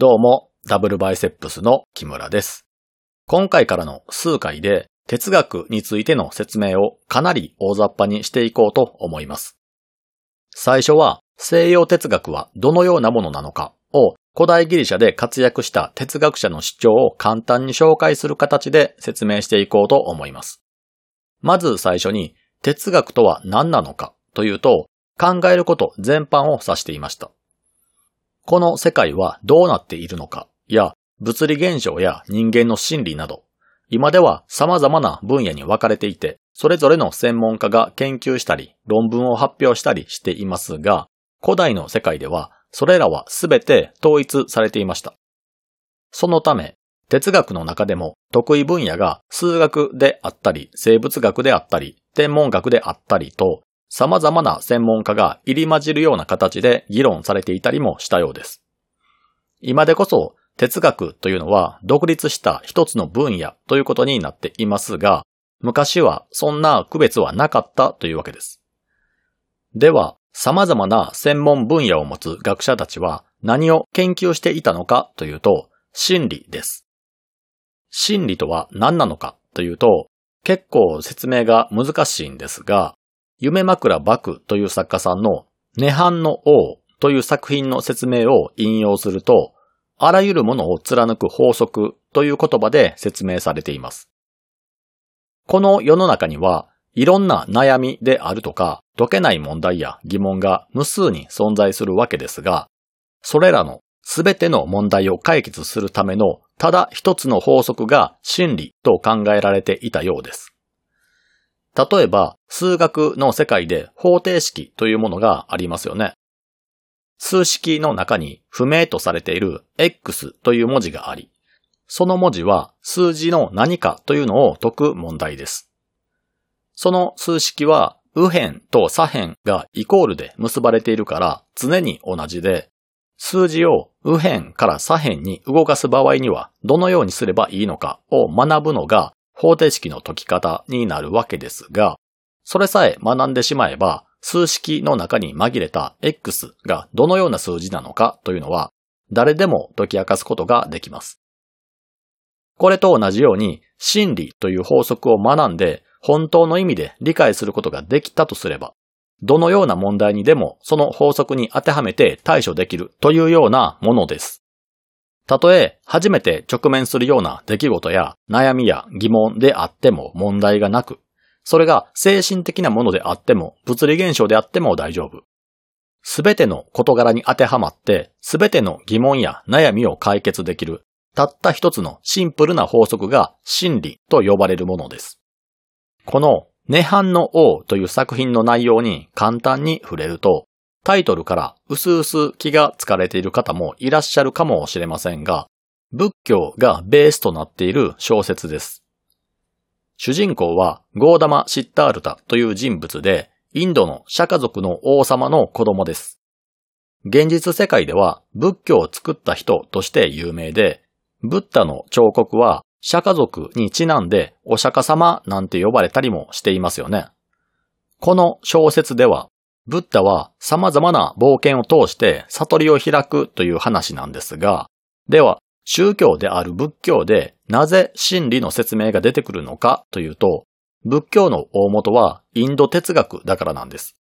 どうも、ダブルバイセップスの木村です。今回からの数回で哲学についての説明をかなり大雑把にしていこうと思います。最初は西洋哲学はどのようなものなのかを古代ギリシャで活躍した哲学者の主張を簡単に紹介する形で説明していこうと思います。まず最初に哲学とは何なのかというと考えること全般を指していました。この世界はどうなっているのか？や物理現象や人間の心理など、今では様々な分野に分かれていて、それぞれの専門家が研究したり、論文を発表したりしていますが、古代の世界では、それらはすべて統一されていました。そのため、哲学の中でも得意分野が数学であったり、生物学であったり、天文学であったりと、様々な専門家が入り混じるような形で議論されていたりもしたようです。今でこそ哲学というのは独立した一つの分野ということになっていますが、昔はそんな区別はなかったというわけです。では、様々な専門分野を持つ学者たちは何を研究していたのかというと、心理です。心理とは何なのかというと、結構説明が難しいんですが、夢枕幕という作家さんの涅槃の王という作品の説明を引用すると、あらゆるものを貫く法則という言葉で説明されています。この世の中には、いろんな悩みであるとか、解けない問題や疑問が無数に存在するわけですが、それらのすべての問題を解決するためのただ一つの法則が真理と考えられていたようです。例えば、数学の世界で方程式というものがありますよね。数式の中に不明とされている X という文字があり、その文字は数字の何かというのを解く問題です。その数式は右辺と左辺がイコールで結ばれているから常に同じで、数字を右辺から左辺に動かす場合にはどのようにすればいいのかを学ぶのが方程式の解き方になるわけですが、それさえ学んでしまえば数式の中に紛れた X がどのような数字なのかというのは誰でも解き明かすことができます。これと同じように真理という法則を学んで本当の意味で理解することができたとすれば、どのような問題にでもその法則に当てはめて対処できるというようなものです。たとえ初めて直面するような出来事や悩みや疑問であっても問題がなく、それが精神的なものであっても物理現象であっても大丈夫。すべての事柄に当てはまって、すべての疑問や悩みを解決できる、たった一つのシンプルな法則が真理と呼ばれるものです。この涅槃の王という作品の内容に簡単に触れると、タイトルから薄々気がつかれている方もいらっしゃるかもしれませんが、仏教がベースとなっている小説です。主人公はゴーダマ・シッタールタという人物で、インドの釈迦族の王様の子供です。現実世界では仏教を作った人として有名で、ブッダの彫刻は釈迦族にちなんでお釈迦様なんて呼ばれたりもしていますよね。この小説では、ブッダは様々な冒険を通して悟りを開くという話なんですが、では、宗教である仏教でなぜ真理の説明が出てくるのかというと、仏教の大元はインド哲学だからなんです。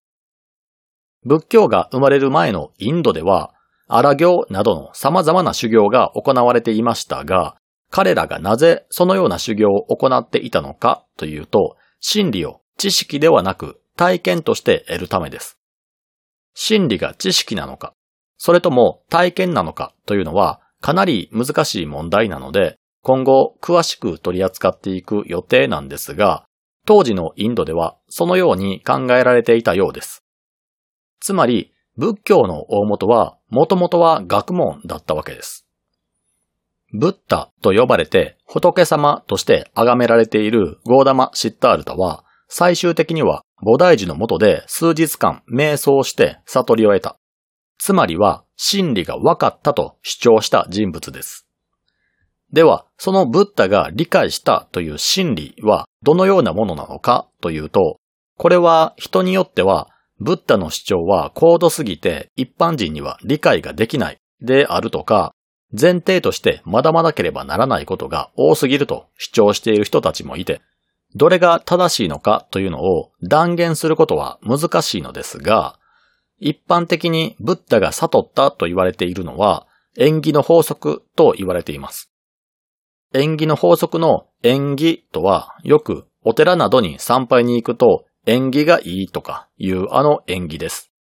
仏教が生まれる前のインドでは、荒行などの様々な修行が行われていましたが、彼らがなぜそのような修行を行っていたのかというと、真理を知識ではなく体験として得るためです。真理が知識なのか、それとも体験なのかというのはかなり難しい問題なので、今後詳しく取り扱っていく予定なんですが、当時のインドではそのように考えられていたようです。つまり、仏教の大元は、もともとは学問だったわけです。ブッダと呼ばれて仏様として崇められているゴーダマ・シッタールタは、最終的には菩提寺の下で数日間瞑想して悟りを得た。つまりは真理が分かったと主張した人物です。では、そのブッダが理解したという真理はどのようなものなのかというと、これは人によってはブッダの主張は高度すぎて一般人には理解ができないであるとか、前提として学ばなければならないことが多すぎると主張している人たちもいて、どれが正しいのかというのを断言することは難しいのですが、一般的にブッダが悟ったと言われているのは縁起の法則と言われています。縁起の法則の縁起とはよくお寺などに参拝に行くと縁起がいいとかいうあの縁起です。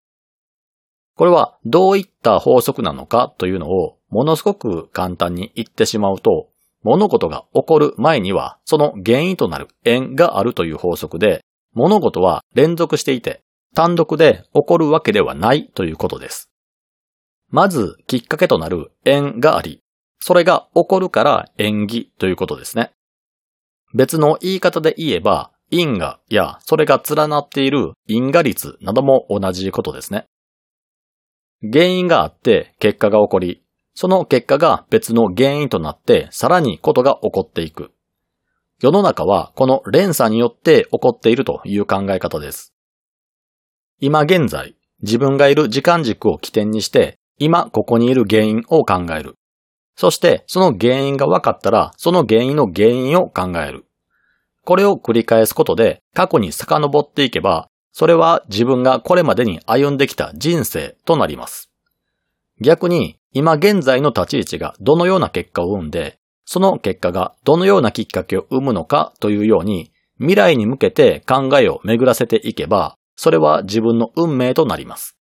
これはどういった法則なのかというのをものすごく簡単に言ってしまうと、物事が起こる前にはその原因となる縁があるという法則で、物事は連続していて単独で起こるわけではないということです。まずきっかけとなる縁があり、それが起こるから縁起ということですね。別の言い方で言えば、因果やそれが連なっている因果率なども同じことですね。原因があって結果が起こり、その結果が別の原因となってさらにことが起こっていく。世の中はこの連鎖によって起こっているという考え方です。今現在、自分がいる時間軸を起点にして、今ここにいる原因を考える。そしてその原因が分かったら、その原因の原因を考える。これを繰り返すことで過去に遡っていけば、それは自分がこれまでに歩んできた人生となります。逆に今現在の立ち位置がどのような結果を生んで、その結果がどのようなきっかけを生むのかというように、未来に向けて考えを巡らせていけば、それは自分の運命となります。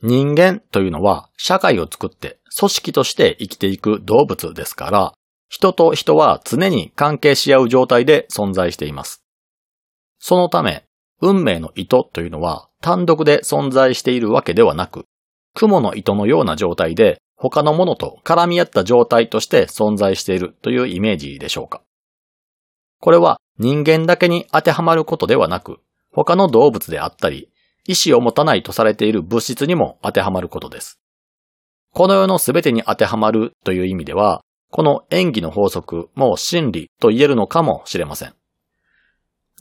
人間というのは社会を作って組織として生きていく動物ですから、人と人は常に関係し合う状態で存在しています。そのため、運命の意図というのは単独で存在しているわけではなく、雲の糸のような状態で他のものと絡み合った状態として存在しているというイメージでしょうか。これは人間だけに当てはまることではなく、他の動物であったり、意志を持たないとされている物質にも当てはまることです。この世の全てに当てはまるという意味では、この演技の法則も真理と言えるのかもしれません。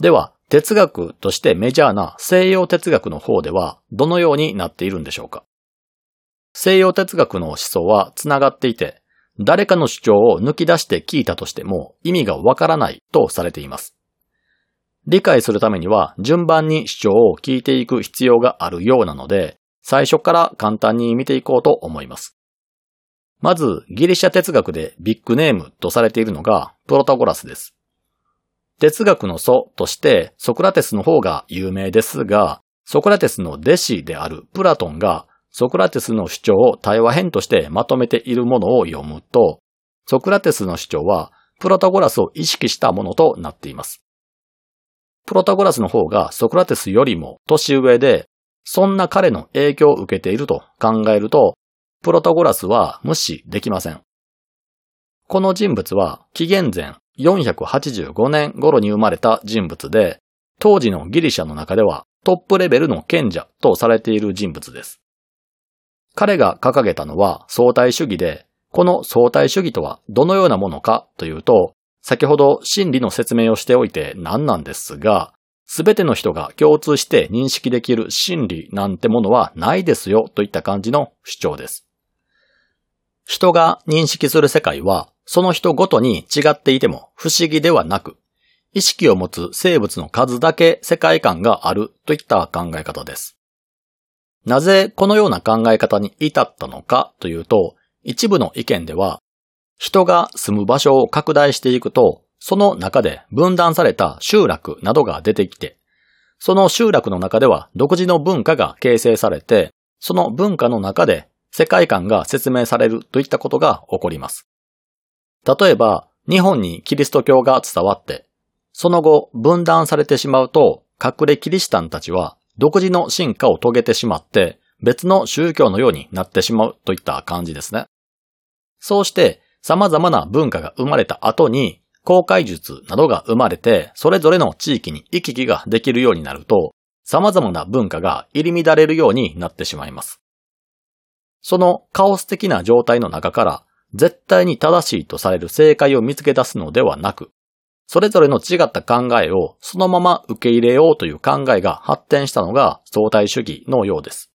では、哲学としてメジャーな西洋哲学の方ではどのようになっているんでしょうか西洋哲学の思想は繋がっていて、誰かの主張を抜き出して聞いたとしても意味がわからないとされています。理解するためには順番に主張を聞いていく必要があるようなので、最初から簡単に見ていこうと思います。まず、ギリシャ哲学でビッグネームとされているのがプロタゴラスです。哲学の祖としてソクラテスの方が有名ですが、ソクラテスの弟子であるプラトンがソクラテスの主張を対話編としてまとめているものを読むと、ソクラテスの主張はプロタゴラスを意識したものとなっています。プロタゴラスの方がソクラテスよりも年上で、そんな彼の影響を受けていると考えると、プロタゴラスは無視できません。この人物は紀元前485年頃に生まれた人物で、当時のギリシャの中ではトップレベルの賢者とされている人物です。彼が掲げたのは相対主義で、この相対主義とはどのようなものかというと、先ほど真理の説明をしておいて何なんですが、すべての人が共通して認識できる真理なんてものはないですよといった感じの主張です。人が認識する世界は、その人ごとに違っていても不思議ではなく、意識を持つ生物の数だけ世界観があるといった考え方です。なぜこのような考え方に至ったのかというと、一部の意見では、人が住む場所を拡大していくと、その中で分断された集落などが出てきて、その集落の中では独自の文化が形成されて、その文化の中で世界観が説明されるといったことが起こります。例えば、日本にキリスト教が伝わって、その後分断されてしまうと、隠れキリシタンたちは独自の進化を遂げてしまって、別の宗教のようになってしまうといった感じですね。そうして様々な文化が生まれた後に、公開術などが生まれて、それぞれの地域に行き来ができるようになると、様々な文化が入り乱れるようになってしまいます。そのカオス的な状態の中から、絶対に正しいとされる正解を見つけ出すのではなく、それぞれの違った考えをそのまま受け入れようという考えが発展したのが相対主義のようです。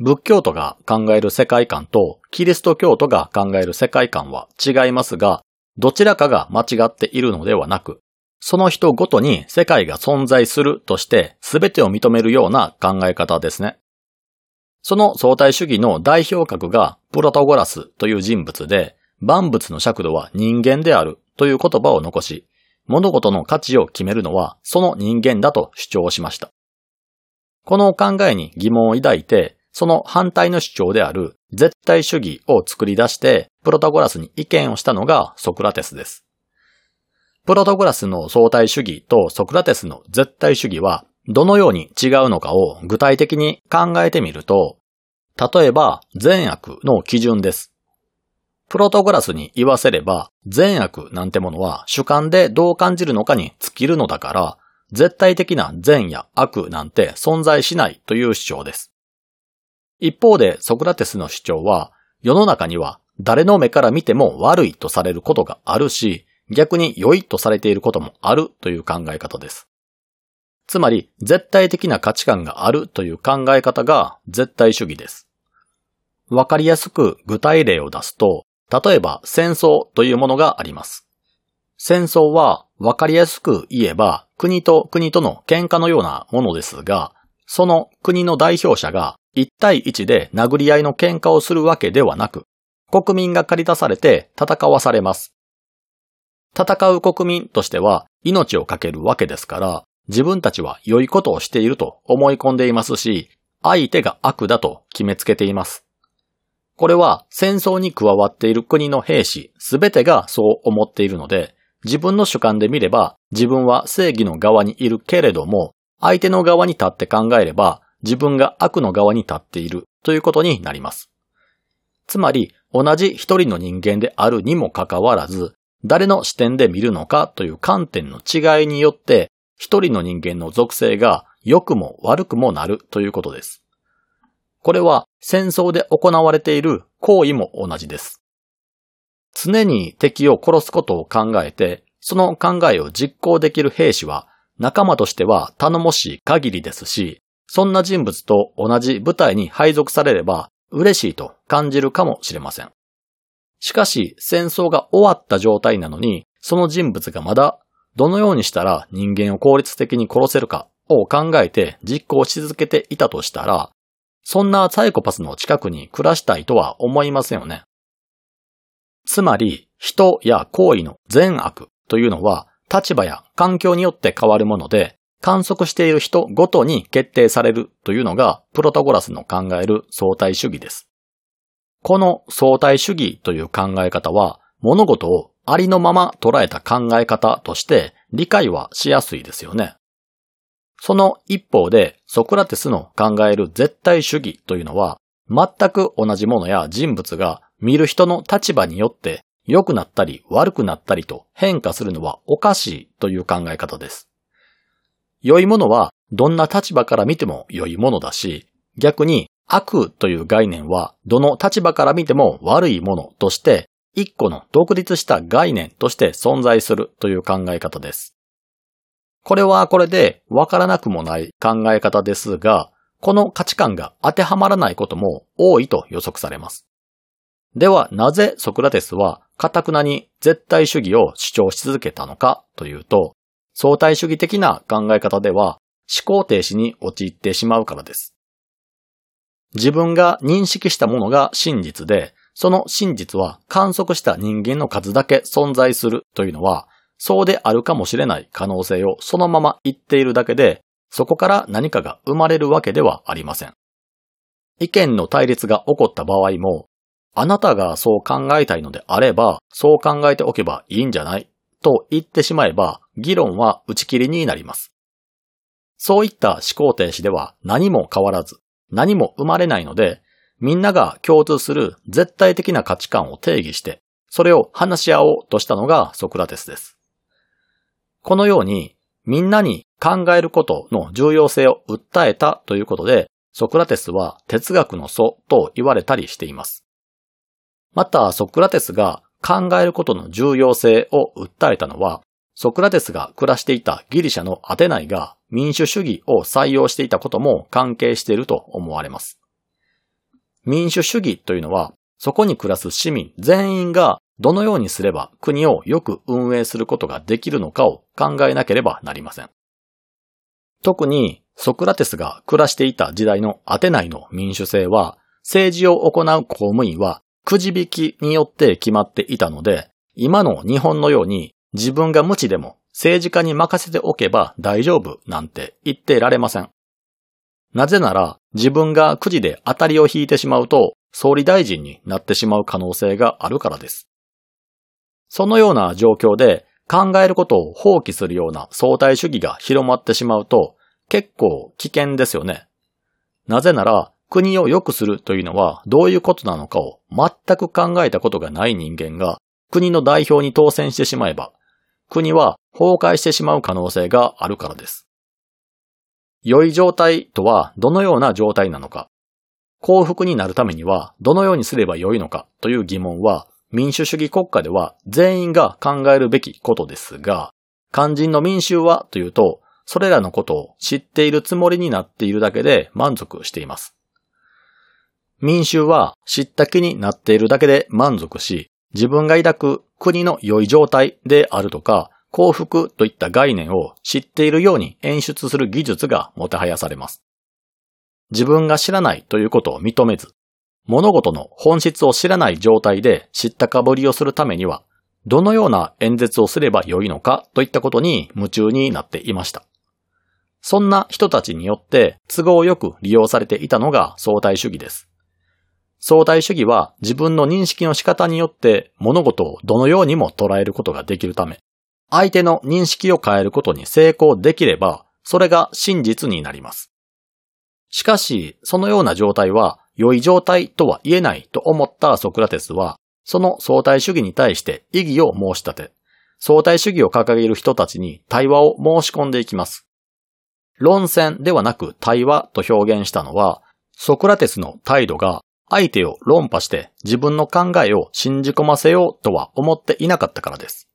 仏教徒が考える世界観とキリスト教徒が考える世界観は違いますが、どちらかが間違っているのではなく、その人ごとに世界が存在するとして全てを認めるような考え方ですね。その相対主義の代表格がプロトゴラスという人物で、万物の尺度は人間であるという言葉を残し、物事の価値を決めるのはその人間だと主張しました。この考えに疑問を抱いて、その反対の主張である絶対主義を作り出して、プロタゴラスに意見をしたのがソクラテスです。プロタゴラスの相対主義とソクラテスの絶対主義はどのように違うのかを具体的に考えてみると、例えば善悪の基準です。プロトゴラスに言わせれば善悪なんてものは主観でどう感じるのかに尽きるのだから、絶対的な善や悪なんて存在しないという主張です。一方でソクラテスの主張は、世の中には誰の目から見ても悪いとされることがあるし、逆に良いとされていることもあるという考え方です。つまり、絶対的な価値観があるという考え方が絶対主義です。わかりやすく具体例を出すと、例えば戦争というものがあります。戦争はわかりやすく言えば国と国との喧嘩のようなものですが、その国の代表者が1対1で殴り合いの喧嘩をするわけではなく、国民が借り出されて戦わされます。戦う国民としては命をかけるわけですから、自分たちは良いことをしていると思い込んでいますし、相手が悪だと決めつけています。これは戦争に加わっている国の兵士すべてがそう思っているので、自分の主観で見れば自分は正義の側にいるけれども、相手の側に立って考えれば自分が悪の側に立っているということになります。つまり、同じ一人の人間であるにもかかわらず、誰の視点で見るのかという観点の違いによって、一人の人間の属性が良くも悪くもなるということです。これは戦争で行われている行為も同じです。常に敵を殺すことを考えて、その考えを実行できる兵士は仲間としては頼もしい限りですし、そんな人物と同じ部隊に配属されれば嬉しいと感じるかもしれません。しかし戦争が終わった状態なのに、その人物がまだどのようにしたら人間を効率的に殺せるかを考えて実行し続けていたとしたら、そんなサイコパスの近くに暮らしたいとは思いませんよね。つまり、人や行為の善悪というのは、立場や環境によって変わるもので、観測している人ごとに決定されるというのが、プロタゴラスの考える相対主義です。この相対主義という考え方は、物事をありのまま捉えた考え方として理解はしやすいですよね。その一方で、ソクラテスの考える絶対主義というのは、全く同じものや人物が見る人の立場によって良くなったり悪くなったりと変化するのはおかしいという考え方です。良いものはどんな立場から見ても良いものだし、逆に悪という概念はどの立場から見ても悪いものとして一個の独立した概念として存在するという考え方です。これはこれでわからなくもない考え方ですが、この価値観が当てはまらないことも多いと予測されます。ではなぜソクラテスは堅くなに絶対主義を主張し続けたのかというと、相対主義的な考え方では思考停止に陥ってしまうからです。自分が認識したものが真実で、その真実は観測した人間の数だけ存在するというのは、そうであるかもしれない可能性をそのまま言っているだけで、そこから何かが生まれるわけではありません。意見の対立が起こった場合も、あなたがそう考えたいのであれば、そう考えておけばいいんじゃないと言ってしまえば、議論は打ち切りになります。そういった思考停止では何も変わらず、何も生まれないので、みんなが共通する絶対的な価値観を定義して、それを話し合おうとしたのがソクラテスです。このように、みんなに考えることの重要性を訴えたということで、ソクラテスは哲学の祖と言われたりしています。また、ソクラテスが考えることの重要性を訴えたのは、ソクラテスが暮らしていたギリシャのアテナイが民主主義を採用していたことも関係していると思われます。民主主義というのは、そこに暮らす市民全員がどのようにすれば国をよく運営することができるのかを考えなければなりません。特にソクラテスが暮らしていた時代のアテナイの民主制は、政治を行う公務員はくじ引きによって決まっていたので、今の日本のように自分が無知でも政治家に任せておけば大丈夫なんて言ってられません。なぜなら自分がくじで当たりを引いてしまうと総理大臣になってしまう可能性があるからです。そのような状況で考えることを放棄するような相対主義が広まってしまうと結構危険ですよね。なぜなら国を良くするというのはどういうことなのかを全く考えたことがない人間が国の代表に当選してしまえば国は崩壊してしまう可能性があるからです。良い状態とはどのような状態なのか、幸福になるためにはどのようにすれば良いのかという疑問は民主主義国家では全員が考えるべきことですが、肝心の民衆はというと、それらのことを知っているつもりになっているだけで満足しています。民衆は知った気になっているだけで満足し、自分が抱く国の良い状態であるとか、幸福といった概念を知っているように演出する技術がもてはやされます。自分が知らないということを認めず、物事の本質を知らない状態で知ったかぶりをするためには、どのような演説をすればよいのかといったことに夢中になっていました。そんな人たちによって都合よく利用されていたのが相対主義です。相対主義は自分の認識の仕方によって物事をどのようにも捉えることができるため、相手の認識を変えることに成功できれば、それが真実になります。しかし、そのような状態は良い状態とは言えないと思ったソクラテスは、その相対主義に対して異議を申し立て、相対主義を掲げる人たちに対話を申し込んでいきます。論戦ではなく対話と表現したのは、ソクラテスの態度が相手を論破して自分の考えを信じ込ませようとは思っていなかったからです。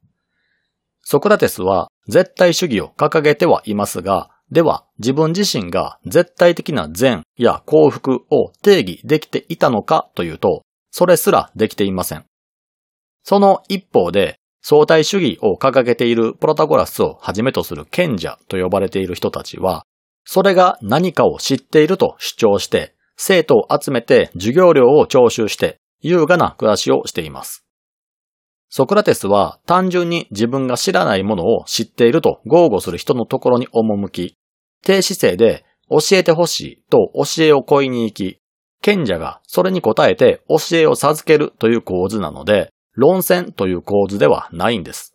ソクラテスは絶対主義を掲げてはいますが、では自分自身が絶対的な善や幸福を定義できていたのかというと、それすらできていません。その一方で、相対主義を掲げているプロタゴラスをはじめとする賢者と呼ばれている人たちは、それが何かを知っていると主張して、生徒を集めて授業料を徴収して優雅な暮らしをしています。ソクラテスは単純に自分が知らないものを知っていると豪語する人のところに赴き、低姿勢で教えてほしいと教えを乞いに行き、賢者がそれに答えて教えを授けるという構図なので、論戦という構図ではないんです。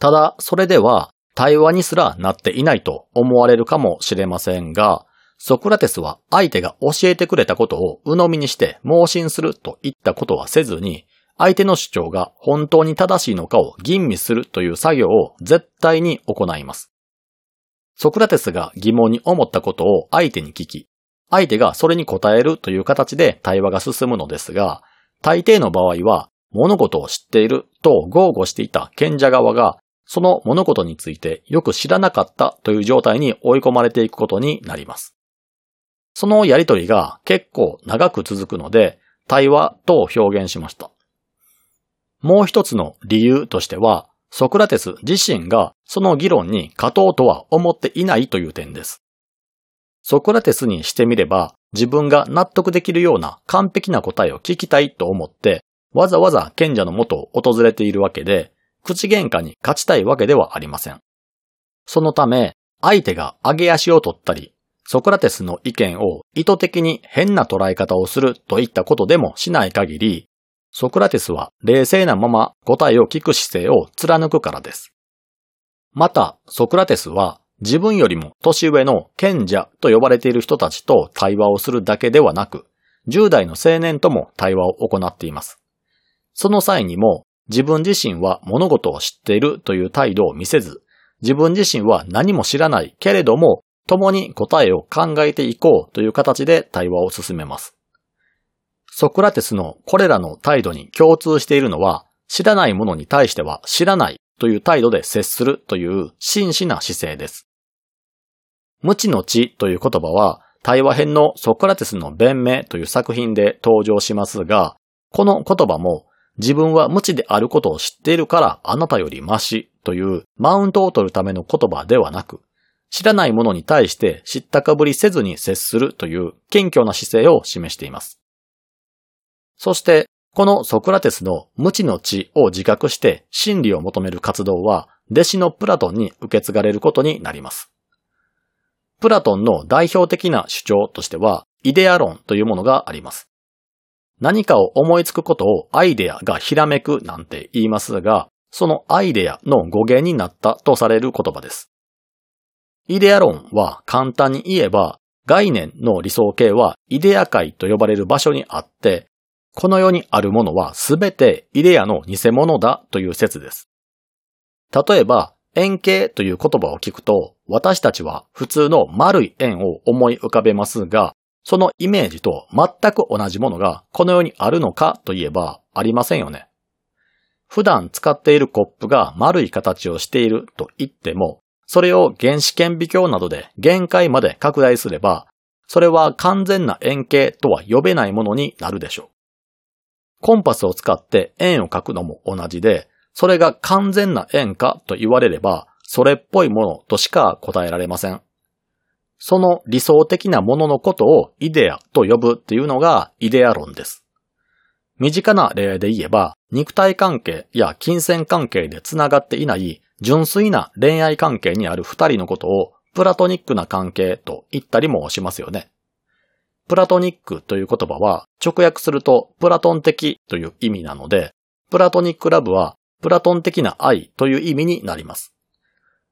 ただ、それでは対話にすらなっていないと思われるかもしれませんが、ソクラテスは相手が教えてくれたことを鵜呑みにして盲信するといったことはせずに、相手の主張が本当に正しいのかを吟味するという作業を絶対に行います。ソクラテスが疑問に思ったことを相手に聞き、相手がそれに答えるという形で対話が進むのですが、大抵の場合は物事を知っていると豪語していた賢者側がその物事についてよく知らなかったという状態に追い込まれていくことになります。そのやりとりが結構長く続くので、対話と表現しました。もう一つの理由としては、ソクラテス自身がその議論に勝とうとは思っていないという点です。ソクラテスにしてみれば、自分が納得できるような完璧な答えを聞きたいと思って、わざわざ賢者のもとを訪れているわけで、口喧嘩に勝ちたいわけではありません。そのため、相手が上げ足を取ったり、ソクラテスの意見を意図的に変な捉え方をするといったことでもしない限り、ソクラテスは冷静なまま答えを聞く姿勢を貫くからです。また、ソクラテスは自分よりも年上の賢者と呼ばれている人たちと対話をするだけではなく、10代の青年とも対話を行っています。その際にも自分自身は物事を知っているという態度を見せず、自分自身は何も知らないけれども共に答えを考えていこうという形で対話を進めます。ソクラテスのこれらの態度に共通しているのは、知らないものに対しては知らないという態度で接するという真摯な姿勢です。無知の知という言葉は、対話編のソクラテスの弁明という作品で登場しますが、この言葉も自分は無知であることを知っているからあなたよりマシというマウントを取るための言葉ではなく、知らないものに対して知ったかぶりせずに接するという謙虚な姿勢を示しています。そして、このソクラテスの無知の知を自覚して真理を求める活動は、弟子のプラトンに受け継がれることになります。プラトンの代表的な主張としては、イデア論というものがあります。何かを思いつくことをアイデアがひらめくなんて言いますが、そのアイデアの語源になったとされる言葉です。イデア論は簡単に言えば、概念の理想形はイデア界と呼ばれる場所にあって、この世にあるものはすべてイデアの偽物だという説です。例えば、円形という言葉を聞くと、私たちは普通の丸い円を思い浮かべますが、そのイメージと全く同じものがこの世にあるのかといえばありませんよね。普段使っているコップが丸い形をしていると言っても、それを原子顕微鏡などで限界まで拡大すれば、それは完全な円形とは呼べないものになるでしょう。コンパスを使って円を描くのも同じで、それが完全な円かと言われれば、それっぽいものとしか答えられません。その理想的なもののことをイデアと呼ぶっていうのがイデア論です。身近な例で言えば、肉体関係や金銭関係で繋がっていない純粋な恋愛関係にある二人のことをプラトニックな関係と言ったりもしますよね。プラトニックという言葉は直訳するとプラトン的という意味なので、プラトニックラブはプラトン的な愛という意味になります。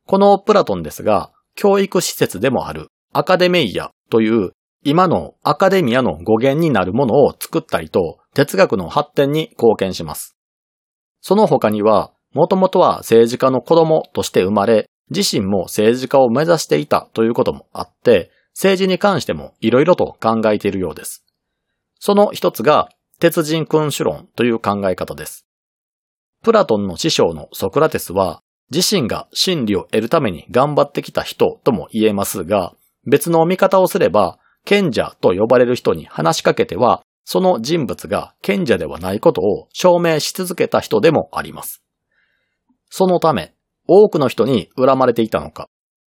このプラトンですが、教育施設でもあるアカデメイアという今のアカデミアの語源になるものを作ったりと哲学の発展に貢献します。その他には、もともとは政治家の子供として生まれ、自身も政治家を目指していたということもあって、政治に関しても色々と考えているようです。その一つが、鉄人君主論という考え方です。プラトンの師匠のソクラテスは、自身が真理を得るために頑張ってきた人とも言えますが、別の見方をすれば、賢者と呼ばれる人に話しかけては、その人物が賢者ではないことを証明し続けた人でもあります。そのため、多くの人に恨まれていたのか、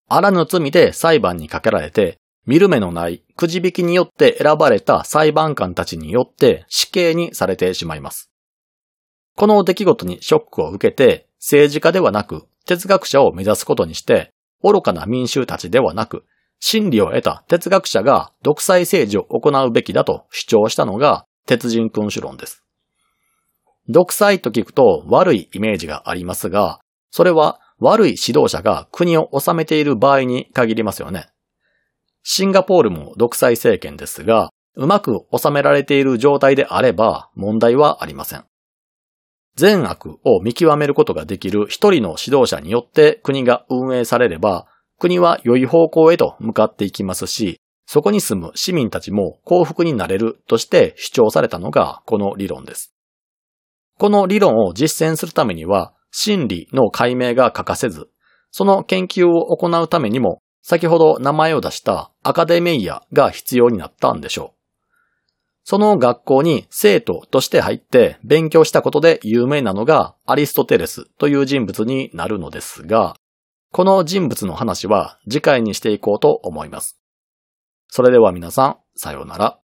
あらぬ罪で裁判にかけられて、見る目のないくじ引きによって選ばれた裁判官たちによって死刑にされてしまいます。この出来事にショックを受けて、政治家ではなく哲学者を目指すことにして、愚かな民衆たちではなく、真理を得た哲学者が独裁政治を行うべきだと主張したのが鉄人君主論です。独裁と聞くと悪いイメージがありますが、それは悪い指導者が国を治めている場合に限りますよね。シンガポールも独裁政権ですが、うまく収められている状態であれば問題はありません。善悪を見極めることができる一人の指導者によって国が運営されれば、国は良い方向へと向かっていきますし、そこに住む市民たちも幸福になれるとして主張されたのがこの理論です。この理論を実践するためには、真理の解明が欠かせず、その研究を行うためにも、先ほど名前を出したアカデメイヤが必要になったんでしょう。その学校に生徒として入って勉強したことで有名なのがアリストテレスという人物になるのですが、この人物の話は次回にしていこうと思います。それでは皆さん、さようなら。